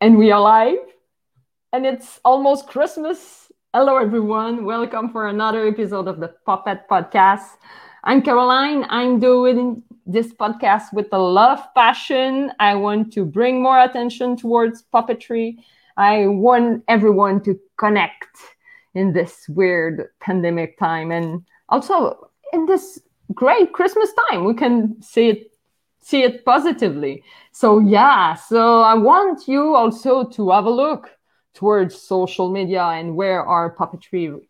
and we are live. And it's almost Christmas. Hello, everyone. Welcome for another episode of the Puppet Podcast. I'm Caroline. I'm doing this podcast with a lot of passion. I want to bring more attention towards puppetry. I want everyone to connect in this weird pandemic time and also in this great Christmas time. We can see it see it positively. So yeah, so I want you also to have a look towards social media and where our puppetry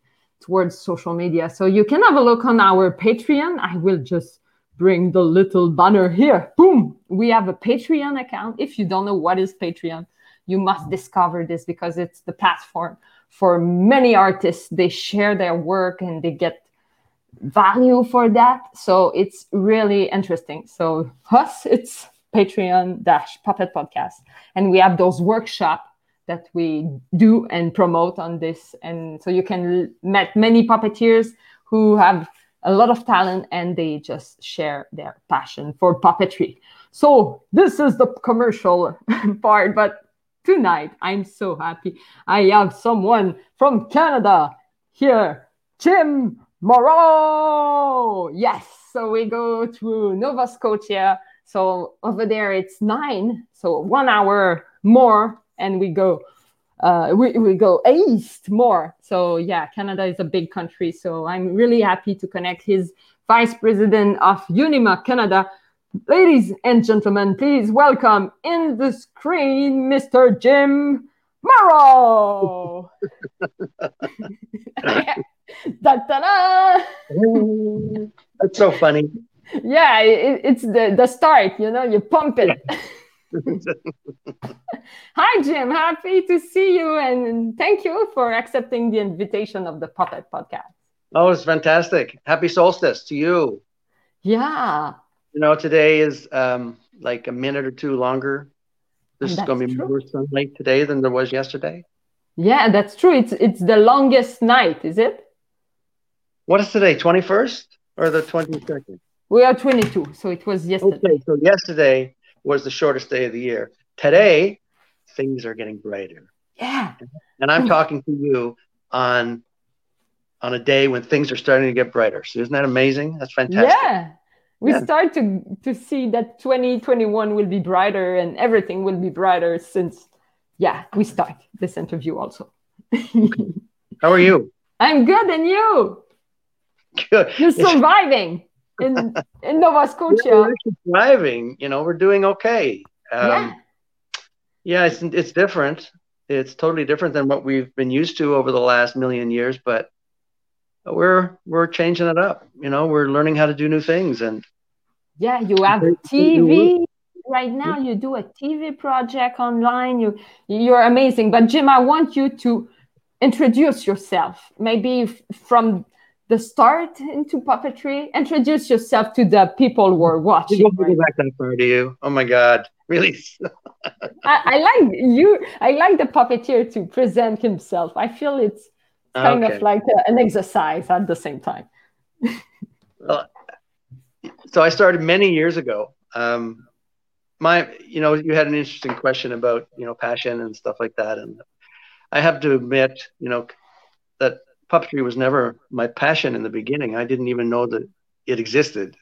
towards social media. So you can have a look on our Patreon. I will just bring the little banner here. Boom! We have a Patreon account. If you don't know what is Patreon, you must discover this because it's the platform for many artists. They share their work and they get value for that. So it's really interesting. So us, it's Patreon dash Puppet Podcast, and we have those workshops that we do and promote on this. And so you can met many puppeteers who have a lot of talent and they just share their passion for puppetry. So this is the commercial part, but tonight i'm so happy i have someone from canada here jim Morrow. Yes. So we go to Nova Scotia. So over there it's nine. So one hour more, and we go. Uh, we, we go east more. So yeah, Canada is a big country. So I'm really happy to connect his vice president of Unima Canada. Ladies and gentlemen, please welcome in the screen Mr. Jim Morrow. da, da, da. That's so funny. Yeah, it, it's the, the start, you know, you pump it. Hi, Jim. Happy to see you. And thank you for accepting the invitation of the Puppet Podcast. Oh, it's fantastic. Happy solstice to you. Yeah. You know, today is um, like a minute or two longer. This is going to be true. more sunlight today than there was yesterday. Yeah, that's true. It's it's the longest night, is it? What is today? 21st or the 22nd? We are 22, so it was yesterday. Okay, so yesterday was the shortest day of the year. Today, things are getting brighter. Yeah. And I'm talking to you on on a day when things are starting to get brighter. So isn't that amazing? That's fantastic. Yeah. We yeah. start to to see that 2021 will be brighter and everything will be brighter since yeah, we start this interview also. How are you? I'm good and you? Good. You're surviving in in Nova Scotia. Yeah, we're surviving. You know, we're doing okay. Um, yeah. Yeah, it's it's different. It's totally different than what we've been used to over the last million years, but we're we're changing it up. You know, we're learning how to do new things and. Yeah, you have TV right now. You do a TV project online. You you're amazing. But Jim, I want you to introduce yourself. Maybe from the start into puppetry? Introduce yourself to the people who are watching. Go back far, do you? Oh my God, really? I, I, like you. I like the puppeteer to present himself. I feel it's kind okay. of like a, an exercise at the same time. well, so I started many years ago. Um, my, you know, you had an interesting question about you know passion and stuff like that, and I have to admit, you know, puppetry was never my passion in the beginning. I didn't even know that it existed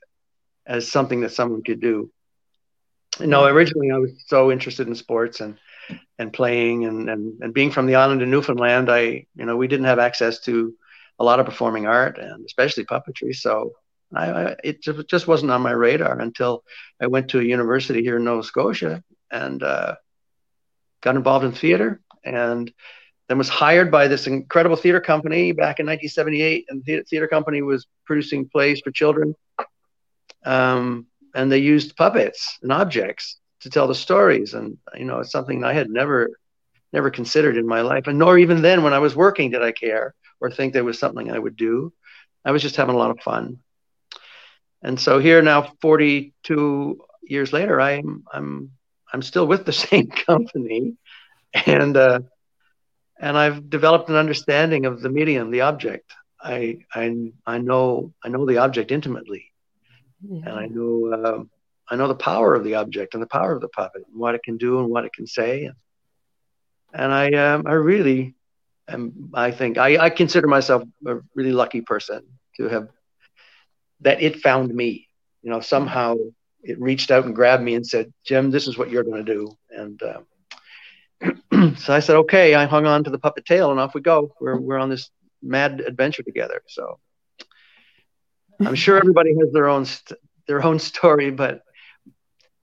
as something that someone could do. You know, originally I was so interested in sports and and playing and, and and being from the island of Newfoundland, I you know we didn't have access to a lot of performing art and especially puppetry. So I, I it just wasn't on my radar until I went to a university here in Nova Scotia and uh, got involved in theater and then was hired by this incredible theater company back in 1978 and the theater company was producing plays for children. Um, and they used puppets and objects to tell the stories and you know it's something i had never never considered in my life and nor even then when i was working did i care or think there was something i would do. I was just having a lot of fun. And so here now 42 years later i'm i'm i'm still with the same company and uh, and I've developed an understanding of the medium, the object. I I I know I know the object intimately, yeah. and I know uh, I know the power of the object and the power of the puppet and what it can do and what it can say. and I um, I really am. I think I, I consider myself a really lucky person to have that it found me. You know, somehow it reached out and grabbed me and said, "Jim, this is what you're going to do." And uh, so I said, "Okay." I hung on to the puppet tail, and off we go. We're we're on this mad adventure together. So I'm sure everybody has their own st- their own story, but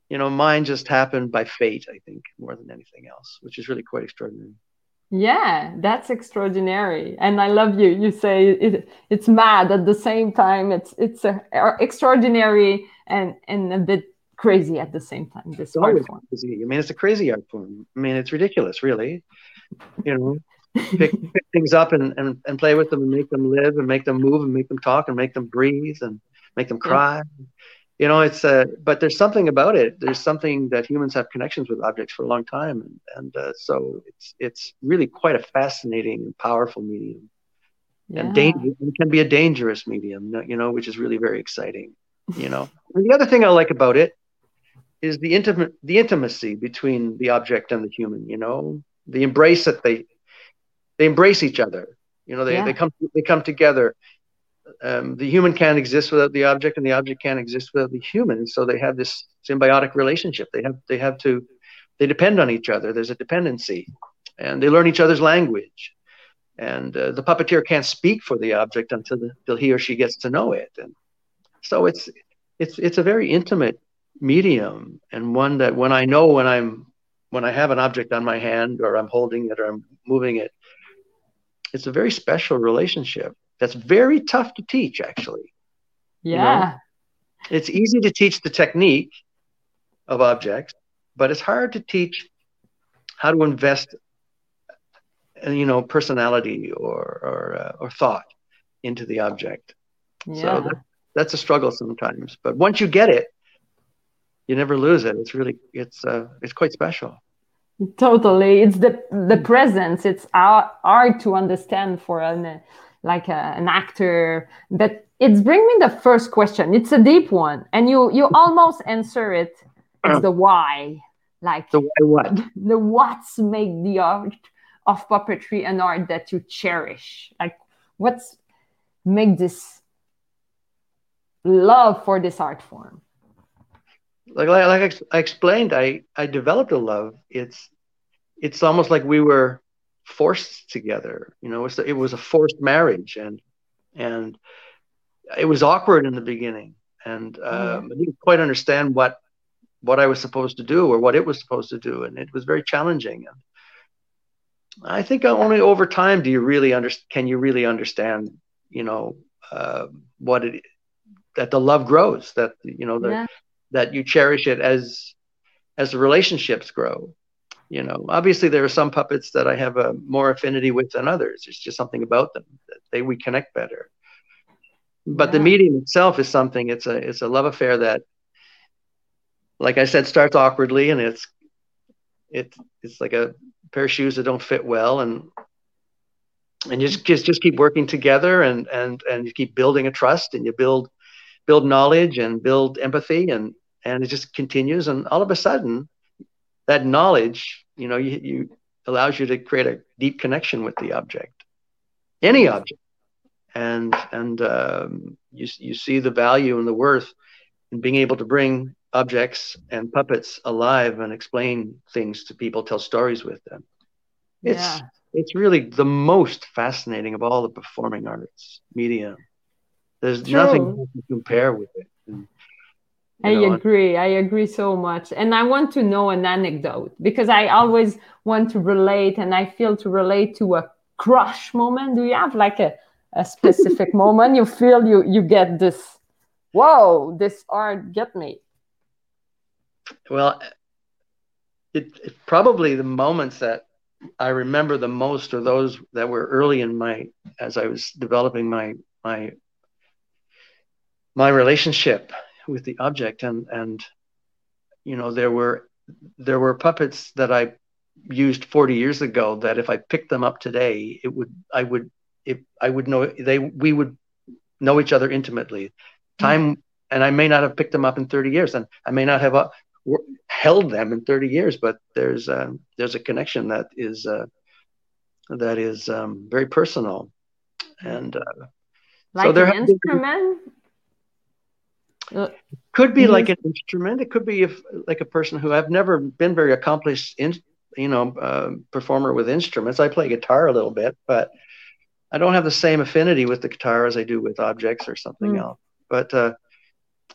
you know, mine just happened by fate, I think, more than anything else, which is really quite extraordinary. Yeah, that's extraordinary, and I love you. You say it, it's mad at the same time. It's it's a, a extraordinary and and a bit crazy at the same time. This art form. Crazy. I mean, it's a crazy art form. I mean, it's ridiculous, really. You know, pick, pick things up and, and and play with them and make them live and make them move and make them talk and make them breathe and make them cry. Yeah you know it's uh, but there's something about it there's something that humans have connections with objects for a long time and, and uh, so it's it's really quite a fascinating and powerful medium yeah. and danger it can be a dangerous medium you know which is really very exciting you know and the other thing i like about it is the intimate the intimacy between the object and the human you know the embrace that they they embrace each other you know they, yeah. they come they come together um, the human can't exist without the object, and the object can't exist without the human. So they have this symbiotic relationship. They have they have to they depend on each other. There's a dependency, and they learn each other's language. And uh, the puppeteer can't speak for the object until, the, until he or she gets to know it. And so it's it's it's a very intimate medium, and one that when I know when I'm when I have an object on my hand, or I'm holding it, or I'm moving it, it's a very special relationship that's very tough to teach actually yeah you know? it's easy to teach the technique of objects but it's hard to teach how to invest uh, you know personality or or, uh, or thought into the object yeah. so that, that's a struggle sometimes but once you get it you never lose it. It's really it's uh, it's quite special. Totally. It's the the presence. It's hard to understand for an like a, an actor but it's bring me the first question. It's a deep one and you you almost answer it it's the why. Like the why what? the what's make the art of puppetry an art that you cherish? Like what's make this love for this art form like like I explained i i developed a love it's it's almost like we were forced together. You know, it was a forced marriage, and and it was awkward in the beginning, and um, I didn't quite understand what what I was supposed to do or what it was supposed to do, and it was very challenging. And I think only over time do you really understand. Can you really understand? You know, uh, what it that the love grows, that you know the, yeah. That you cherish it as as the relationships grow you know. Obviously there are some puppets that i have a more affinity with than others. It's just something about them that they we connect better. But yeah. the medium itself is something it's a it's a love affair that like i said starts awkwardly and it's it, it's like a pair of shoes that don't fit well and and you just, just just keep working together and and and you keep building a trust and you build build knowledge and build empathy and and it just continues and all of a sudden that knowledge, you know, you, you allows you to create a deep connection with the object, any object, and and um, you you see the value and the worth in being able to bring objects and puppets alive and explain things to people, tell stories with them. It's yeah. it's really the most fascinating of all the performing arts medium. There's True. nothing to compare with it. And, I know, agree. I agree so much. And I want to know an anecdote because I always want to relate and I feel to relate to a crush moment. Do you have like a, a specific moment you feel you you get this whoa, this art get me? Well, it, it probably the moments that I remember the most are those that were early in my as I was developing my my my relationship with the object and and you know there were there were puppets that I used 40 years ago that if I picked them up today it would I would if I would know they we would know each other intimately time mm-hmm. and I may not have picked them up in 30 years and I may not have uh, held them in 30 years, but there's uh, there's a connection that is uh, that is um, very personal, and uh, like so there an instrument. Uh, could be like an instrument. It could be if like a person who I've never been very accomplished in, you know, uh, performer with instruments. I play guitar a little bit, but I don't have the same affinity with the guitar as I do with objects or something mm. else. But uh,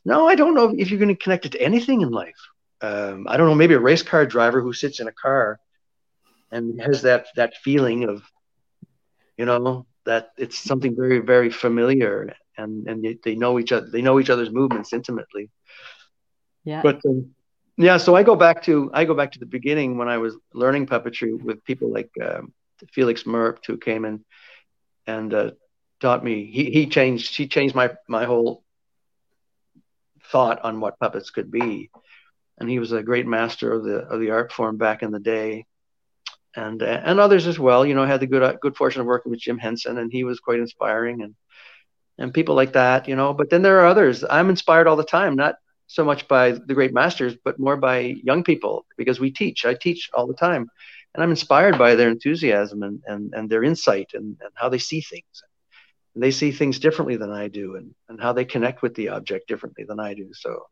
no, I don't know if you're going to connect it to anything in life. Um, I don't know, maybe a race car driver who sits in a car and has that that feeling of, you know, that it's something very very familiar, and and they know each other, they know each other's movements intimately. Yeah. But um, yeah, so I go back to I go back to the beginning when I was learning puppetry with people like um, Felix Mirbt, who came in and uh, taught me. He he changed he changed my my whole thought on what puppets could be. And he was a great master of the of the art form back in the day, and uh, and others as well. You know, I had the good uh, good fortune of working with Jim Henson, and he was quite inspiring, and and people like that. You know, but then there are others. I'm inspired all the time, not so much by the great masters, but more by young people because we teach. I teach all the time, and I'm inspired by their enthusiasm and and, and their insight and, and how they see things and they see things differently than I do and, and how they connect with the object differently than I do. So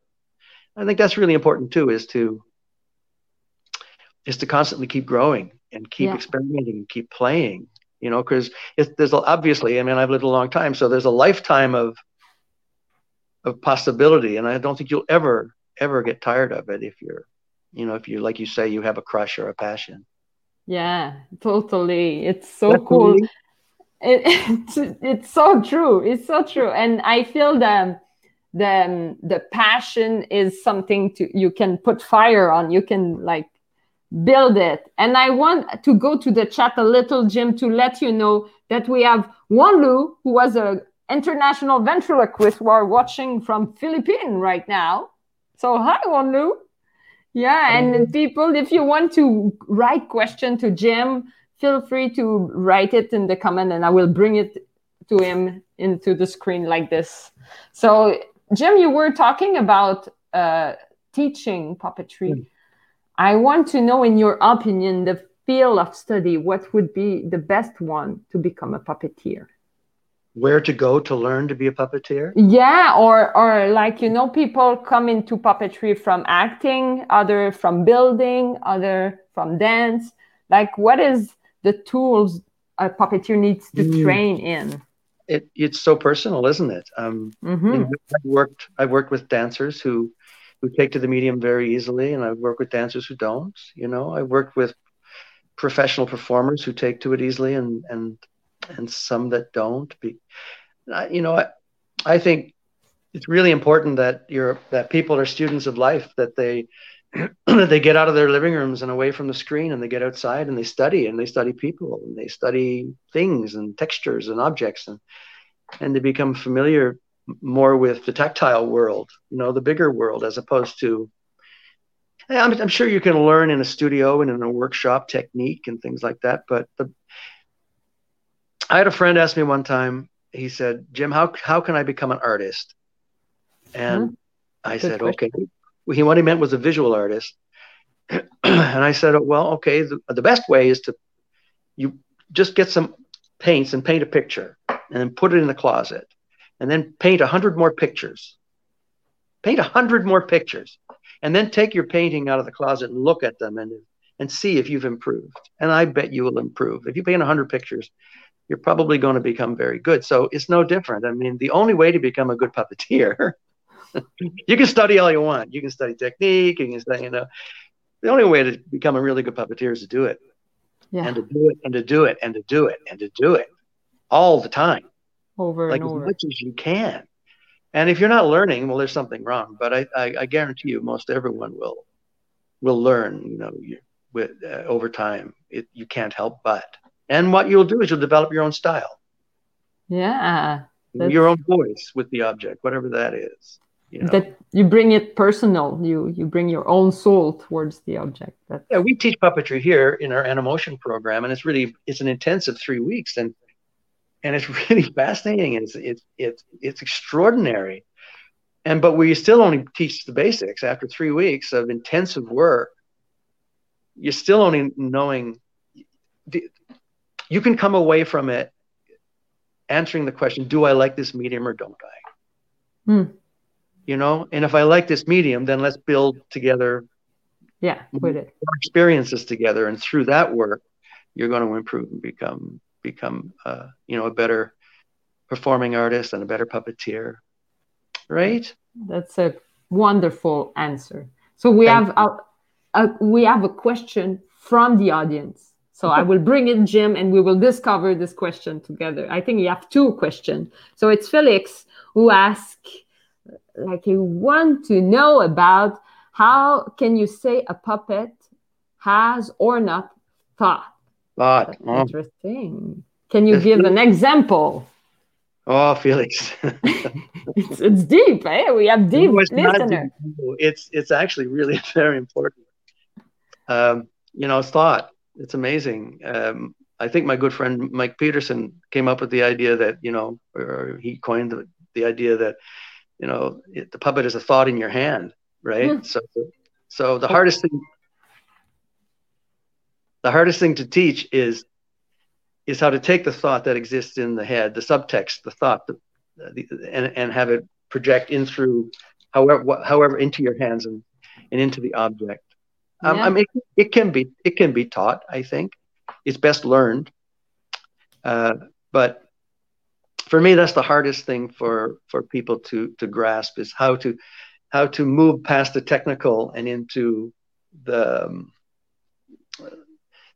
I think that's really important too, is to is to constantly keep growing and keep yeah. experimenting and keep playing, you know, because there's obviously, I mean, I've lived a long time, so there's a lifetime of of possibility, and I don't think you'll ever ever get tired of it if you're, you know, if you like you say you have a crush or a passion. Yeah, totally. It's so cool. it, it's, it's so true. It's so true. And i feel the the the passion is something to you can put fire on. You can like build it and i want to go to the chat a little jim to let you know that we have Lu, who was a international ventriloquist who are watching from philippines right now so hi Lu. yeah and people if you want to write question to jim feel free to write it in the comment and I will bring it to him into the screen like this. So, Jim, you were talking about uh, teaching puppetry. I want to know, in your opinion, the field of study, what would be the best one to become a puppeteer? Where to go to learn to be a puppeteer? Yeah, or or like you know, people come into puppetry from acting, other from building, other from dance. Like, what is the tools a puppeteer needs to mm. train in? It, it's so personal, isn't it? Um, mm-hmm. I've worked I've worked with dancers who who take to the medium very easily, and I work with dancers who don't. You know, I work with professional performers who take to it easily, and and and some that don't. Be, you know, I, I think it's really important that you're that people are students of life, that they they get out of their living rooms and away from the screen and they get outside and they study and they study people and they study things and textures and objects and and they become familiar more with the tactile world you know the bigger world as opposed to I'm, I'm sure you can learn in a studio and in a workshop technique and things like that but the i had a friend ask me one time he said jim how, how can i become an artist and i Good said question. okay he what he meant was a visual artist. and I said, well, okay, the, the best way is to you just get some paints and paint a picture and then put it in the closet and then paint a hundred more pictures. Paint a hundred more pictures and then take your painting out of the closet and look at them and and see if you've improved. And I bet you will improve. If you paint 100 pictures, you're probably going to become very good. So it's no different. I mean, the only way to become a good puppeteer you can study all you want. You can study technique. You can study, you know. The only way to become a really good puppeteer is to do it. Yeah. And to do it and to do it and to do it and to do it all the time. Over like and over. as much as you can. And if you're not learning, well, there's something wrong. But I, I, I guarantee you, most everyone will will learn. You know, you, with uh, over time, it, you can't help but. And what you'll do is you'll develop your own style. Yeah. Your own voice with the object, whatever that is you know? that you bring it personal you you bring your own soul towards the object That's... yeah we teach puppetry here in our animation program and it's really it's an intensive three weeks and and it's really fascinating it's it's it's, it's extraordinary and but we still only teach the basics after three weeks of intensive work. You're still only knowing. You can come away from it answering the question, "Do I like this medium or don't I?" Hmm. You know, and if I like this medium, then let's build together Yeah, with it. experiences together, and through that work, you're going to improve and become become uh, you know a better performing artist and a better puppeteer, right? That's a wonderful answer. So we Thank have a, a we have a question from the audience. So I will bring in Jim and we will discover this question together. I think you have two questions. So it's Felix who asked, like, he want to know about how can you say a puppet has or not thought? That's Oh, interesting. Can you give an example? oh Felix. It's, it's deep, eh? We have deep No, it's listener. deep. It's it's actually really very important. Um, you know, it's thought. It's amazing. Um, I think my good friend Mike Petersen came up with the idea that you know, or he coined the, the idea that you know it, the puppet is a thought in your hand, right? Hmm. So, so the hardest thing, the hardest thing to teach is is how to take the thought that exists in the head, the subtext, the thought, the, the, and and have it project in through however however into your hands and and into the object. Um, Yeah. I mean, it, it can be it can be taught. I think it's best learned, uh, but for me, that's the hardest thing for for people to to grasp is how to how to move past the technical and into the um,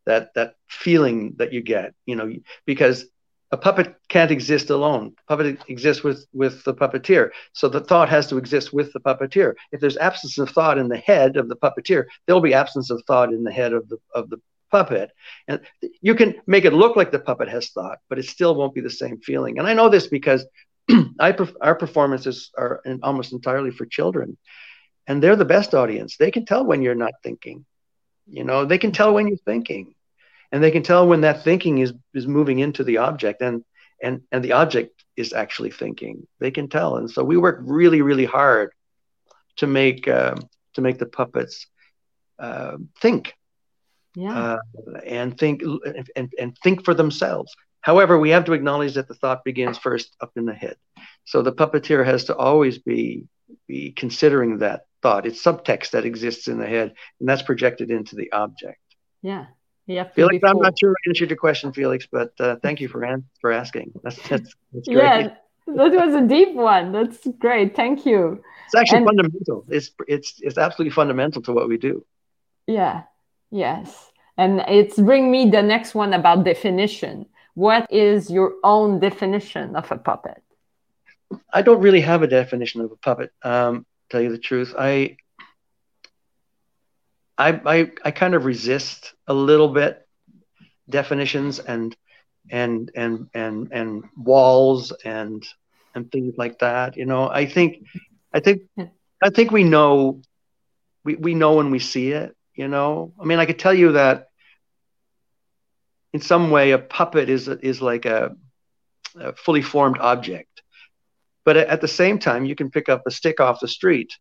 that that feeling that you get. You know, because a puppet can't exist alone. Puppet exists with with the puppeteer. So the thought has to exist with the puppeteer. If there's absence of thought in the head of the puppeteer, there'll be absence of thought in the head of the of the puppet. And you can make it look like the puppet has thought, but it still won't be the same feeling. And I know this because I our performances are in, almost entirely for children, and they're the best audience. They can tell when you're not thinking. You know, they can tell when you're thinking and they can tell when that thinking is is moving into the object and and and the object is actually thinking. They can tell and so we work really really hard to make um, to make the puppets uh, think Yeah. uh, and think and, and think for themselves. However we have to acknowledge that the thought begins first up in the head. So the puppeteer has to always be be considering that thought it's subtext that exists in the head and that's projected into the object yeah. Yeah, Felix, I'm not sure I answered your question, Felix, but uh, thank you for an- for asking. That's that's, that's great. Yeah, that was a deep one. That's great. Thank you. It's actually And- fundamental. It's it's it's absolutely fundamental to what we do. Yeah. Yes. And it's bring me the next one about definition. What is your own definition of a puppet? I don't really have a definition of a puppet. Um, tell you the truth, I I I, I kind of resist a little bit definitions and and and and and walls and and things like that. You know, I think I think I think we know we we know when we see it. You know, I mean, I could tell you that in some way a puppet is is like a, a fully formed object, but at the same time, you can pick up a stick off the street,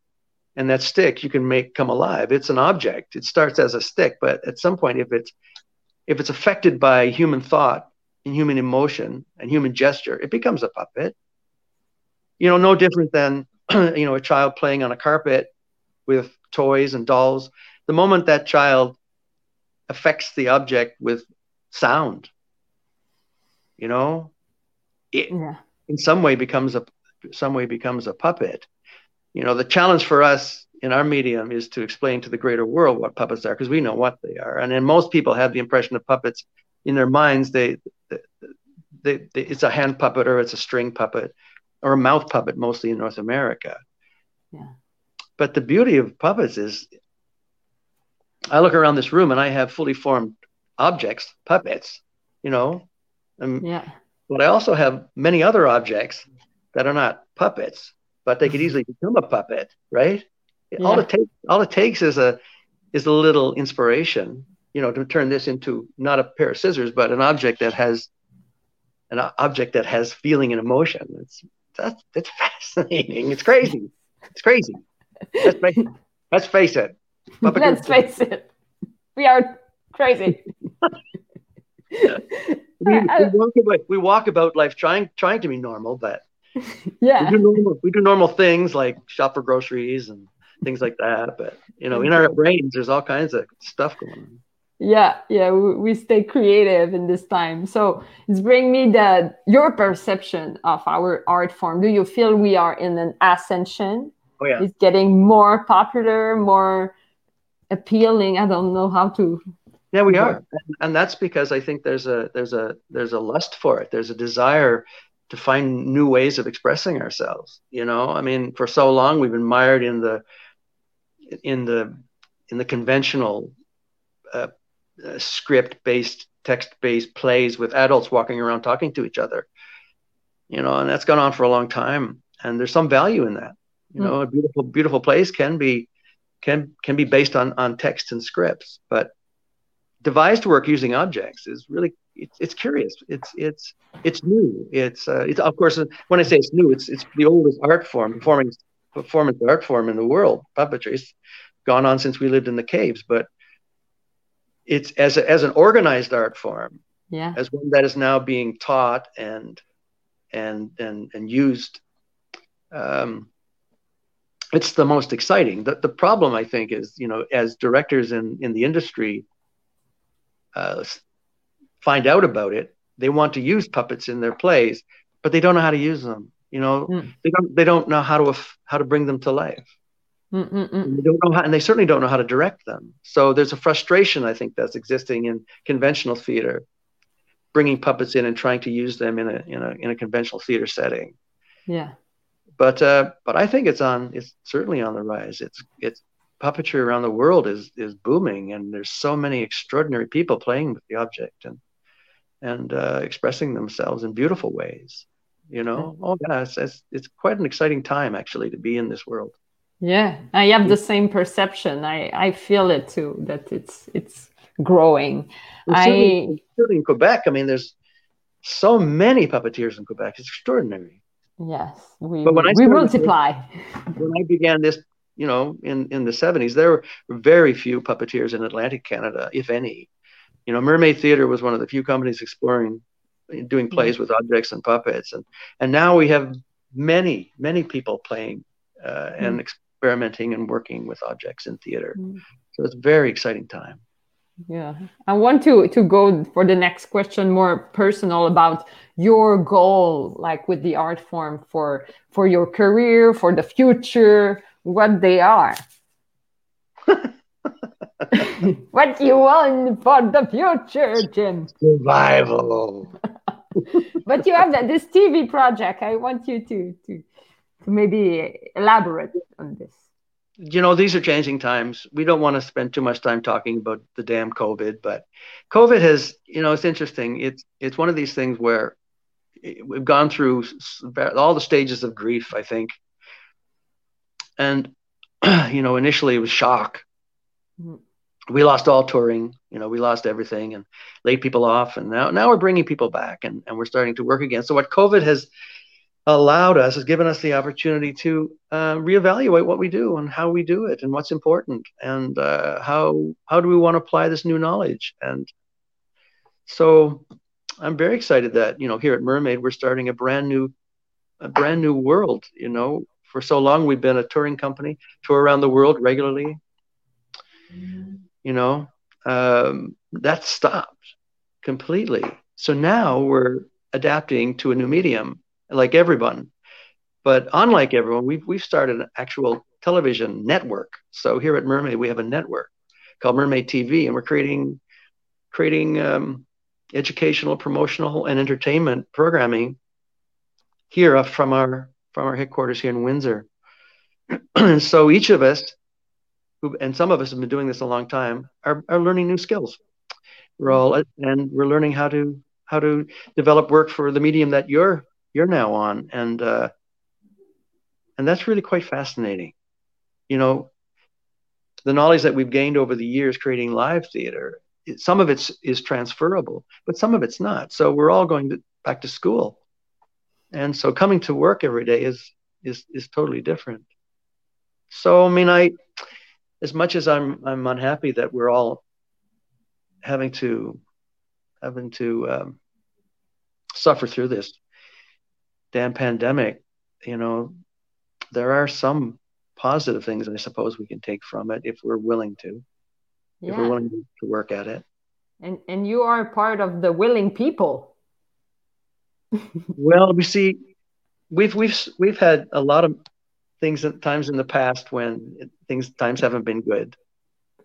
and that stick you can make come alive. It's an object. It starts as a stick, but at some point, if it's if it's affected by human thought and human emotion and human gesture, it becomes a puppet. You know, no different than you know a child playing on a carpet with toys and dolls. The moment that child affects the object with sound, you know, it Yeah. in some way becomes a some way becomes a puppet. You know, the challenge for us in our medium is to explain to the greater world what puppets are because we know what they are. And then most people have the impression of puppets in their minds. They, they, they, it's a hand puppet or it's a string puppet or a mouth puppet, mostly in North America. Yeah. But the beauty of puppets is, I look around this room and I have fully formed objects, puppets. You know, and Yeah. but I also have many other objects that are not puppets, but they could mm-hmm. easily become a puppet, right? All it takes, all it takes is a is a little inspiration, you know, to turn this into not a pair of scissors, but an object that has an object that has feeling and emotion. It's that's it's fascinating. It's crazy. It's crazy. Let's face, let's face it. Let's face it. We are crazy. we, we, uh, uh, walk about, we walk about life trying trying to be normal, but yeah, we do normal, we do normal things like shop for groceries and things like that. But you know, in our mm-hmm. brains, there's all kinds of stuff going on. Yeah, yeah, we, we stay creative in this time. So it's bring me that your perception of our art form. Do you feel we are in an ascension? Oh yeah, it's getting more popular, more appealing. I don't know how to. Yeah, we are, and that's because I think there's a there's a there's a lust for it. There's a desire to find new ways of expressing ourselves. You know, I mean, for so long we've been mired in the in the in the conventional uh, uh, script based text based plays with adults walking around talking to each other you know and that's gone on for a long time and there's some value in that you mm. know a beautiful beautiful plays can be can can be based on on text and scripts but devised work using objects is really it's, it's curious. It's it's it's new. It's uh, it's of course when i say it's new it's it's the oldest art form performing performance art form in the world. Puppetry's gone on since we lived in the caves but it's as a, as an organized art form yeah. as one that is now being taught and and and and used um, it's the most exciting. The, the problem i think is you know as directors in in the industry uh, find out about it they want to use puppets in their plays but they don't know how to use them you know mm. they don't they don't know how to how to bring them to life they don't know how, and they certainly don't know how to direct them. So there's a frustration I think that's existing in conventional theater, bringing puppets in and trying to use them in a in a in a conventional theater setting. Yeah. But uh, but I think it's on it's certainly on the rise. It's it's puppetry around the world is is booming, and there's so many extraordinary people playing with the object and and uh, expressing themselves in beautiful ways. You know, oh yeah, it's, it's, it's quite an exciting time actually to be in this world. Yeah, I have the same perception. I I feel it too that it's it's growing. I certainly in Quebec. I mean, there's so many puppeteers in Quebec. It's extraordinary. Yes, we but when I we multiply. When I began this, you know, in in the 70s, there were very few puppeteers in Atlantic Canada, if any. You know, Mermaid Theatre was one of the few companies exploring doing plays with objects and puppets, and and now we have many many people playing uh, and mm experimenting and working with objects in theater. Mm. So it's a very exciting time. Yeah. I want to to go for the next question more personal about your goal like with the art form for for your career, for the future, what they are. what you want for the future, Jim? Survival. but you have this TV project. I want you to to to maybe elaborate on this you know these are changing times we don't want to spend too much time talking about the damn covid but covid has you know it's interesting it's it's one of these things where we've gone through all the stages of grief i think and you know initially it was shock mm-hmm. We lost all touring you know we lost everything and laid people off and now now we're bringing people back and, and we're starting to work again so what covid has allowed us, has given us the opportunity to uh, reevaluate what we do and how we do it and what's important and uh, how how do we want to apply this new knowledge. And so I'm very excited that you know here at Mermaid we're starting a brand new a brand new world. You know, for so long we've been a touring company, tour around the world regularly. You know, um, that stopped completely. So now we're adapting to a new medium like everyone. But unlike everyone, we've, we've started an actual television network. So here at Mermaid, we have a network called Mermaid TV, and we're creating creating um, educational, promotional, and entertainment programming here from our from our headquarters here in Windsor. so each of us, who, and some of us have been doing this a long time, are, are learning new skills. We're all and we're learning how to how to develop work for the medium that you're you're now on, and uh, and that's really quite fascinating. You know, the knowledge that we've gained over the years creating live theater, it, some of it's is transferable, but some of it's not. So we're all going to, back to school, and so coming to work every day is is is totally different. so I mean, I as much as I'm I'm unhappy that we're all having to having to um, suffer through this damn pandemic, you know, there are some positive things I suppose we can take from it if we're willing to, yeah. if we're willing to work at it. And and you are part of the willing people. well, we see, we've we've we've had a lot of things times in the past when things times haven't been good.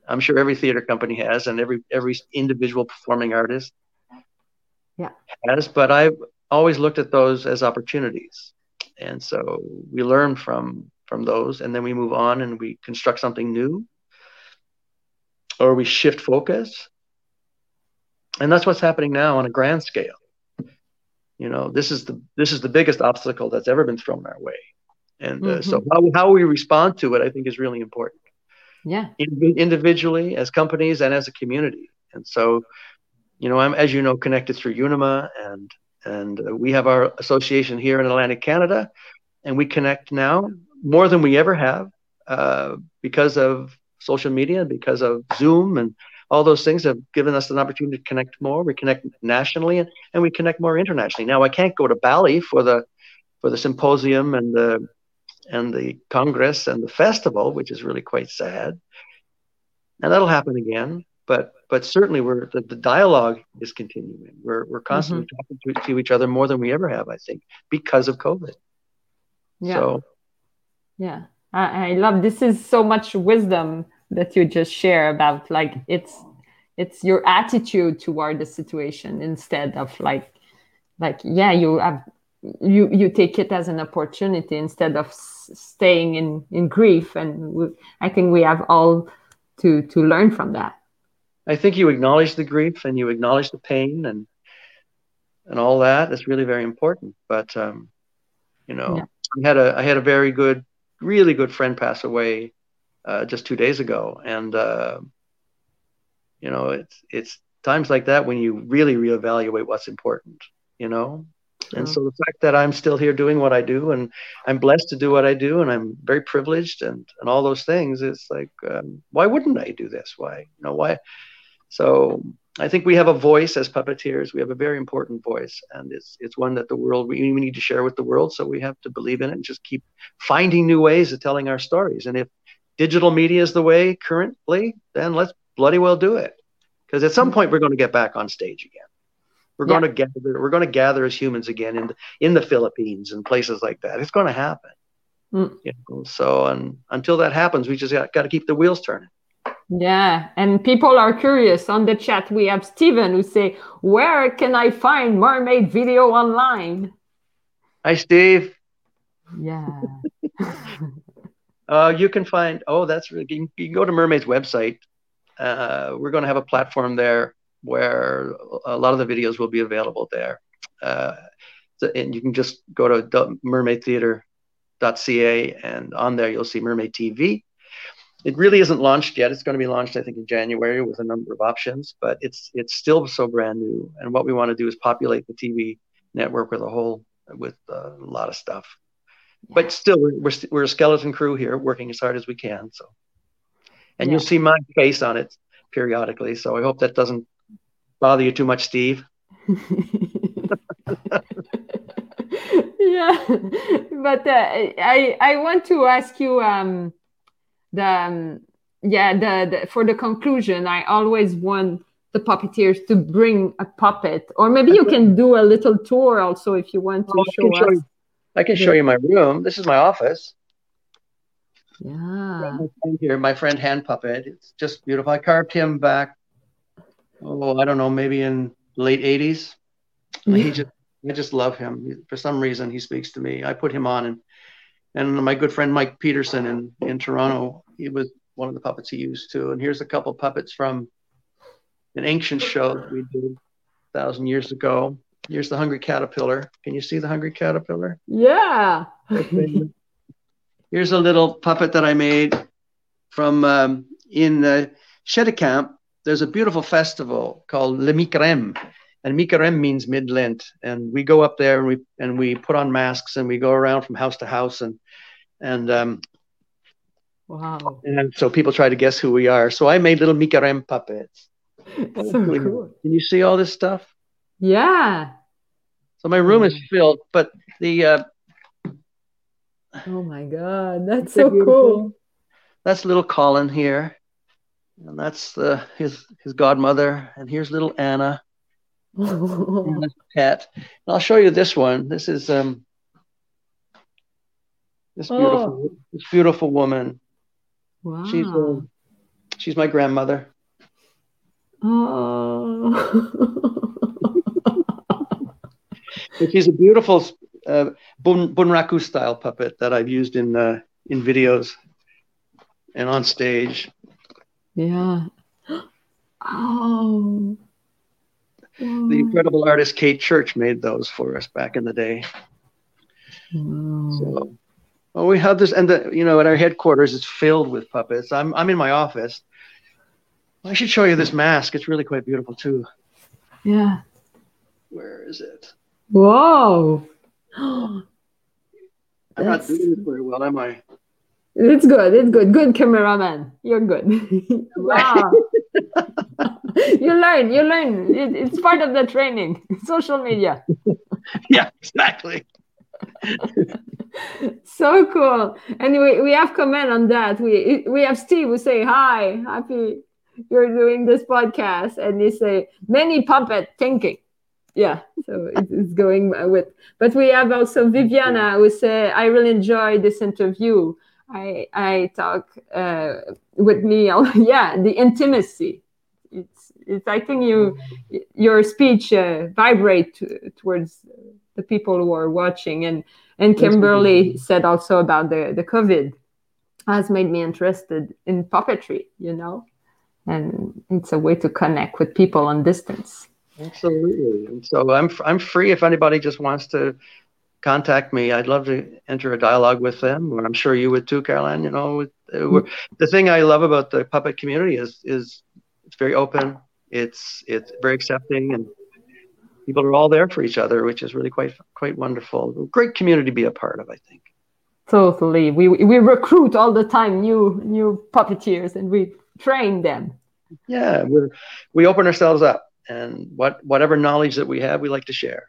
I'm sure every theater company has, and every every individual performing artist yeah. has. But I've always looked at those as opportunities, and so we learn from from those, and then we move on and we construct something new, or we shift focus, and that's what's happening now on a grand scale. You know, this is the this is the biggest obstacle that's ever been thrown our way, and uh, mm-hmm. so how how we respond to it, I think, is really important. Yeah. Individually as companies and as a community. And so you know i'm as you know connected through unima and and uh, we have our association here in atlantic canada and we connect now more than we ever have uh, because of social media and because of zoom and all those things have given us an opportunity to connect more. We connect nationally and, and we connect more internationally. Now i can't go to bali for the for the symposium and the and the Congress and the festival, which is really quite sad. And that'll happen again. But but certainly we're the, the dialogue is continuing. We're we're constantly mm-hmm. talking to, to, each other more than we ever have, I think, because of COVID. Yeah. So yeah. I, I love this is so much wisdom that you just share about like it's it's your attitude toward the situation instead of like like yeah you have you you take it as an opportunity instead of s- staying in in grief and we, i think we have all to to learn from that i think you acknowledge the grief and you acknowledge the pain and and all that is really very important but um you know yeah. i had a i had a very good really good friend pass away uh, just two days ago and uh you know it's it's times like that when you really reevaluate what's important you know and so the fact that I'm still here doing what I do and I'm blessed to do what I do and I'm very privileged and, and all those things, it's like, um, why wouldn't I do this? Why, you know, why? So I think we have a voice as puppeteers. We have a very important voice and it's, it's one that the world, we, we need to share with the world. So we have to believe in it and just keep finding new ways of telling our stories. And if digital media is the way currently, then let's bloody well do it. Because at some point we're going to get back on stage again. We're yeah. going to gather. We're going to gather as humans again in the, in the Philippines and places like that. It's going to happen. Mm. You know? So, and until that happens, we just got, got to keep the wheels turning. Yeah, and people are curious on the chat. We have Stephen who say, "Where can I find mermaid video online?" Hi, Steve. Yeah. uh, you can find. Oh, that's really. You you can go to Mermaid's website. Uh, we're going to have a platform there where a lot of the videos will be available there. Uh, and you can just go to mermaidtheatre.ca and on there you'll see Mermaid TV. It really isn't launched yet. It's going to be launched, I think, in January with a number of options, but it's it's still so brand new. And what we want to do is populate the TV network with a whole with a lot of stuff. But still, we're we're, we're a skeleton crew here, working as hard as we can. So, and yeah. you'll see my face on it periodically. So I hope that doesn't bother you too much, Steve? yeah, but uh, I I want to ask you um, the um, yeah the, the for the conclusion. I always want the puppeteers to bring a puppet, or maybe you can do a little tour also if you want to oh, show us. Show you, I can show you my room. This is my office. Yeah. Here, my friend Hand Puppet. It's just beautiful. I carved him back oh, I don't know, maybe in late 80s. Yeah. He just, I just love him. For some reason, he speaks to me. I put him on, and and my good friend Mike Petersen in in Toronto, he was one of the puppets he used too. And here's a couple puppets from an ancient show that we did a thousand years ago. Here's the Hungry Caterpillar. Can you see the Hungry Caterpillar? Yeah. Here's a little puppet that I made from um, in uh, Cheticamp there's a beautiful festival called Le Mi-Carême, and Mi-Carême means mid Lent. And we go up there and we and we put on masks and we go around from house to house and and um, Wow. And so people try to guess who we are. So I made little Mi-Carême puppets. That's So cool. Can you see all this stuff? Yeah. So my room is filled, but the uh, Oh my god, that's so beautiful? cool. that's little Colin here, and that's the his his godmother, and here's little Anna, pet. And I'll show you this one. This is um this beautiful this beautiful woman. wow. She's uh, she's my grandmother. oh. She's a beautiful uh, bun, bunraku style puppet that I've used in uh, in videos and on stage. Yeah. Oh. The incredible artist Kate Church made those for us back in the day. Wow. So, well, we have this, and the you know at our headquarters it's filled with puppets. I'm I'm in my office. I should show you this mask. It's really quite beautiful too. Yeah. Where is it? Whoa. I'm That's- not doing this very well, am I? It's good. It's good. Good cameraman. You're good. wow. you learn. You learn. It, it's part of the training. Social media. yeah, exactly. So cool. Anyway, we have comment on that. We we have Steve who say hi. Happy you're doing this podcast, and he say many puppet thinking. Yeah, so it, it's going with. But we have also Viviana who say I really enjoy this interview. I I talk uh, with me. yeah, the intimacy. It's it's. I think you your speech uh, vibrate towards the people who are watching and and Kimberly said also about the the COVID has made me interested in puppetry. You know, and it's a way to connect with people on distance. Absolutely. And so I'm I'm free if anybody just wants to contact me. I'd love to enter a dialogue with them. And I'm sure you would too, Caroline. You know, uh, the thing I love about the puppet community is is it's very open. It's it's very accepting, and people are all there for each other, which is really quite quite wonderful. Great community to be a part of, I think. Totally. We we recruit all the time new new puppeteers and we train them. Yeah, we we open ourselves up, and what whatever knowledge that we have, we like to share.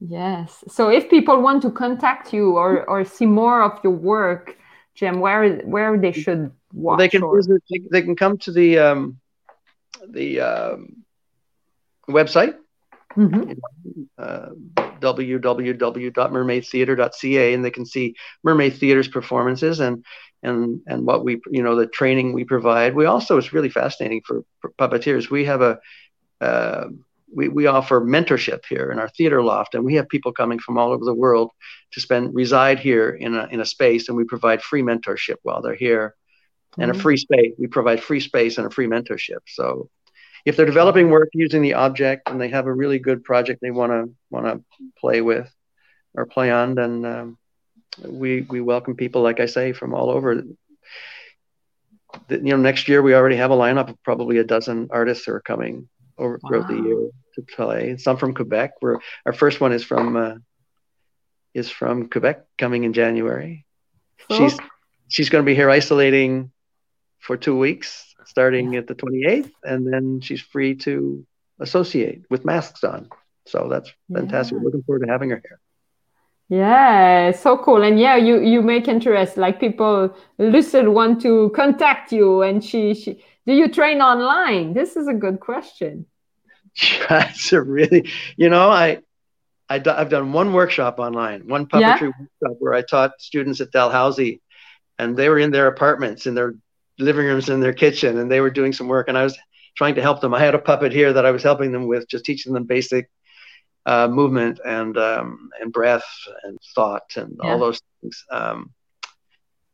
Yes. So if people want to contact you or or see more of your work, Jim, where where they should watch? they can or- they, can come to the um, the um, website Mhm. uh, www.mermaidtheatre.ca and they can see mermaid theater's performances and and and what we you know the training we provide we also it's really fascinating for, for puppeteers we have a uh, we, we offer mentorship here in our theater loft and we have people coming from all over the world to spend reside here in a, in a space and we provide free mentorship while they're here. And a Mhm. free space we provide free space and a free mentorship. So if they're developing work using the object and they have a really good project they want to want to play with or play on then um, we we welcome people like i say from all over. You know next year we already have a lineup of probably a dozen artists who are coming over throughout the year to play. Some from quebec. Our first one is from uh, is from quebec coming in january. So- she's she's going to be here isolating for two weeks starting at the 28th and then she's free to associate with masks on. So that's fantastic. Yeah. looking forward to having her here. Yeah, so cool. And yeah, you you make interest like people Lucille want to contact you and she she do you train online? This is a good question. that's a really you know i, I i've done one workshop online one puppetry workshop where i taught students at dalhousie and they were in their apartments in their living rooms in their kitchen and they were doing some work and i was trying to help them i had a puppet here that i was helping them with just teaching them basic uh, movement and um, and breath and thought and Yeah. all those things um,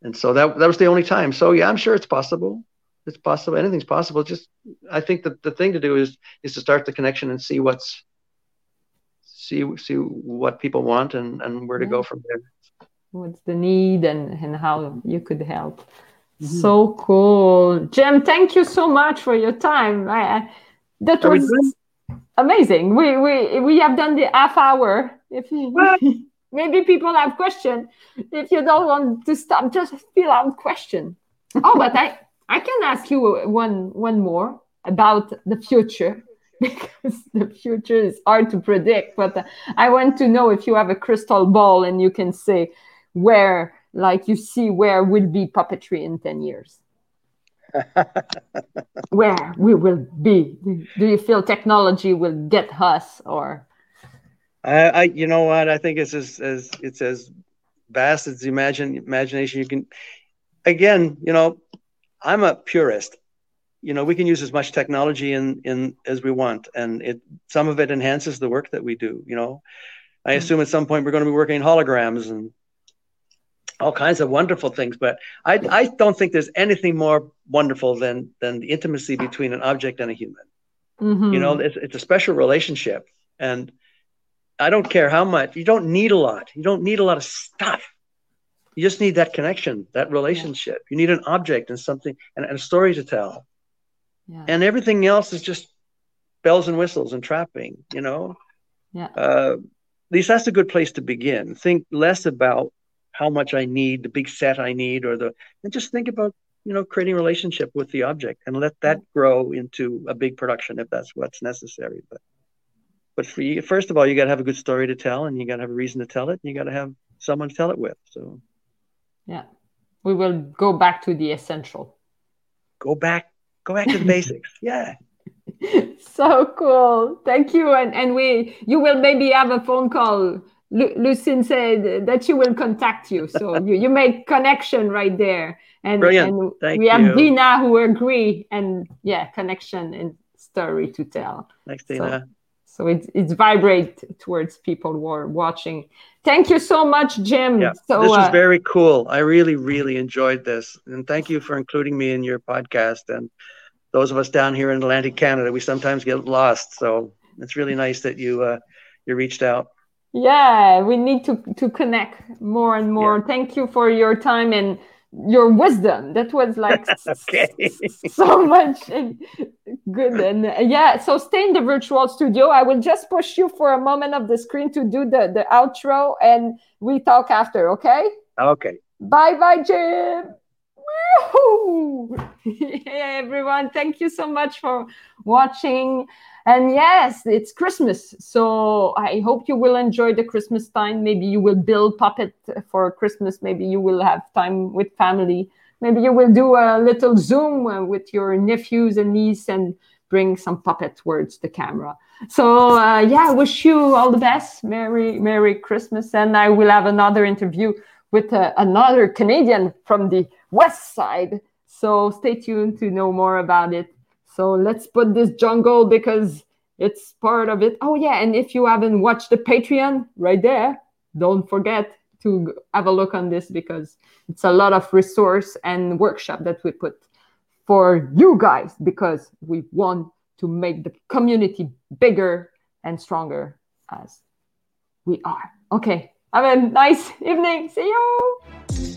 and so that that was the only time so yeah i'm sure it's possible it's possible anything's possible just i think that the thing to do is is to start the connection and see what's see see what people want and and where to go from there What's the need and and how you could help. Mhm. So cool. jim thank you so much for your time. I, I, that Are was amazing. We we we have done the half hour. If you, maybe people have question. If you don't want to stop, just fill out question. oh, but I I can ask you one one more about the future because the future is hard to predict. But uh, I want to know if you have a crystal ball and you can say where, like, you see where will be puppetry in ten years. where we will be. Do you feel technology will get us or? I, I you know what I think it's as, as it's as vast as the imagine imagination you can. Again, you know, I'm a purist. You know, we can use as much technology in in as we want, and it some of it enhances the work that we do. You know, I mm-hmm. assume at some point we're going to be working in holograms and all kinds of wonderful things. But I, I don't think there's anything more wonderful than than the intimacy between an object and a human. Mm-hmm. You know, it's, it's a special relationship, and I don't care how much. You don't need a lot. You don't need a lot of stuff. You just need that connection, that relationship. Yeah. You need an object and something and, and a story to tell. Yeah. And everything else is just bells and whistles and trapping, you know? Yeah. Uh, at least that's a good place to begin. Think less about how much I need, the big set I need, or the and just think about you know creating relationship with the object and let that grow into a big production if that's what's necessary. But but for you, first of all, you got to have a good story to tell, and you got to have a reason to tell it, and you got to have someone to tell it with. So yeah, we will go back to the essential. Go back, go back to the basics. Yeah. so cool. Thank you. And and we you will maybe have a phone call Lu- Lucine said that she will contact you. So you, you make connection right there. And, Brilliant. and we you. have Dina who agree and yeah, connection and story to tell. Thanks, Dina. So, so it, it's vibrate towards people who are watching. Thank you so much, Jim. Yeah, so, this was uh, very cool. I really, really enjoyed this. And thank you for including me in your podcast. And those of us down here in Atlantic Canada, we sometimes get lost. So it's really nice that you uh, you reached out yeah we need to to connect more and more yeah. thank you for your time and your wisdom. That was like so much good and uh, yeah so stay in the virtual studio. I will just push you for a moment of the screen to do the the outro and we talk after okay? Okay. Bye bye jim. Hey everyone. Thank you so much for watching and yes it's christmas so i hope you will enjoy the christmas time. Maybe you will build puppet for christmas. Maybe you will have time with family. Maybe you will do a little zoom uh, with your nephews and niece and bring some puppet towards the camera. So uh, yeah I wish you all the best. Merry merry christmas. And i will have another interview with uh, another canadian from the west side. So stay tuned to know more about it so let's put this jungle because it's part of it. Oh, yeah. And if you haven't watched the Patreon right there, don't forget to have a look on this because it's a lot of resource and workshop that we put for you guys because we want to make the community bigger and stronger as we are. Okay. Have a nice evening. See you.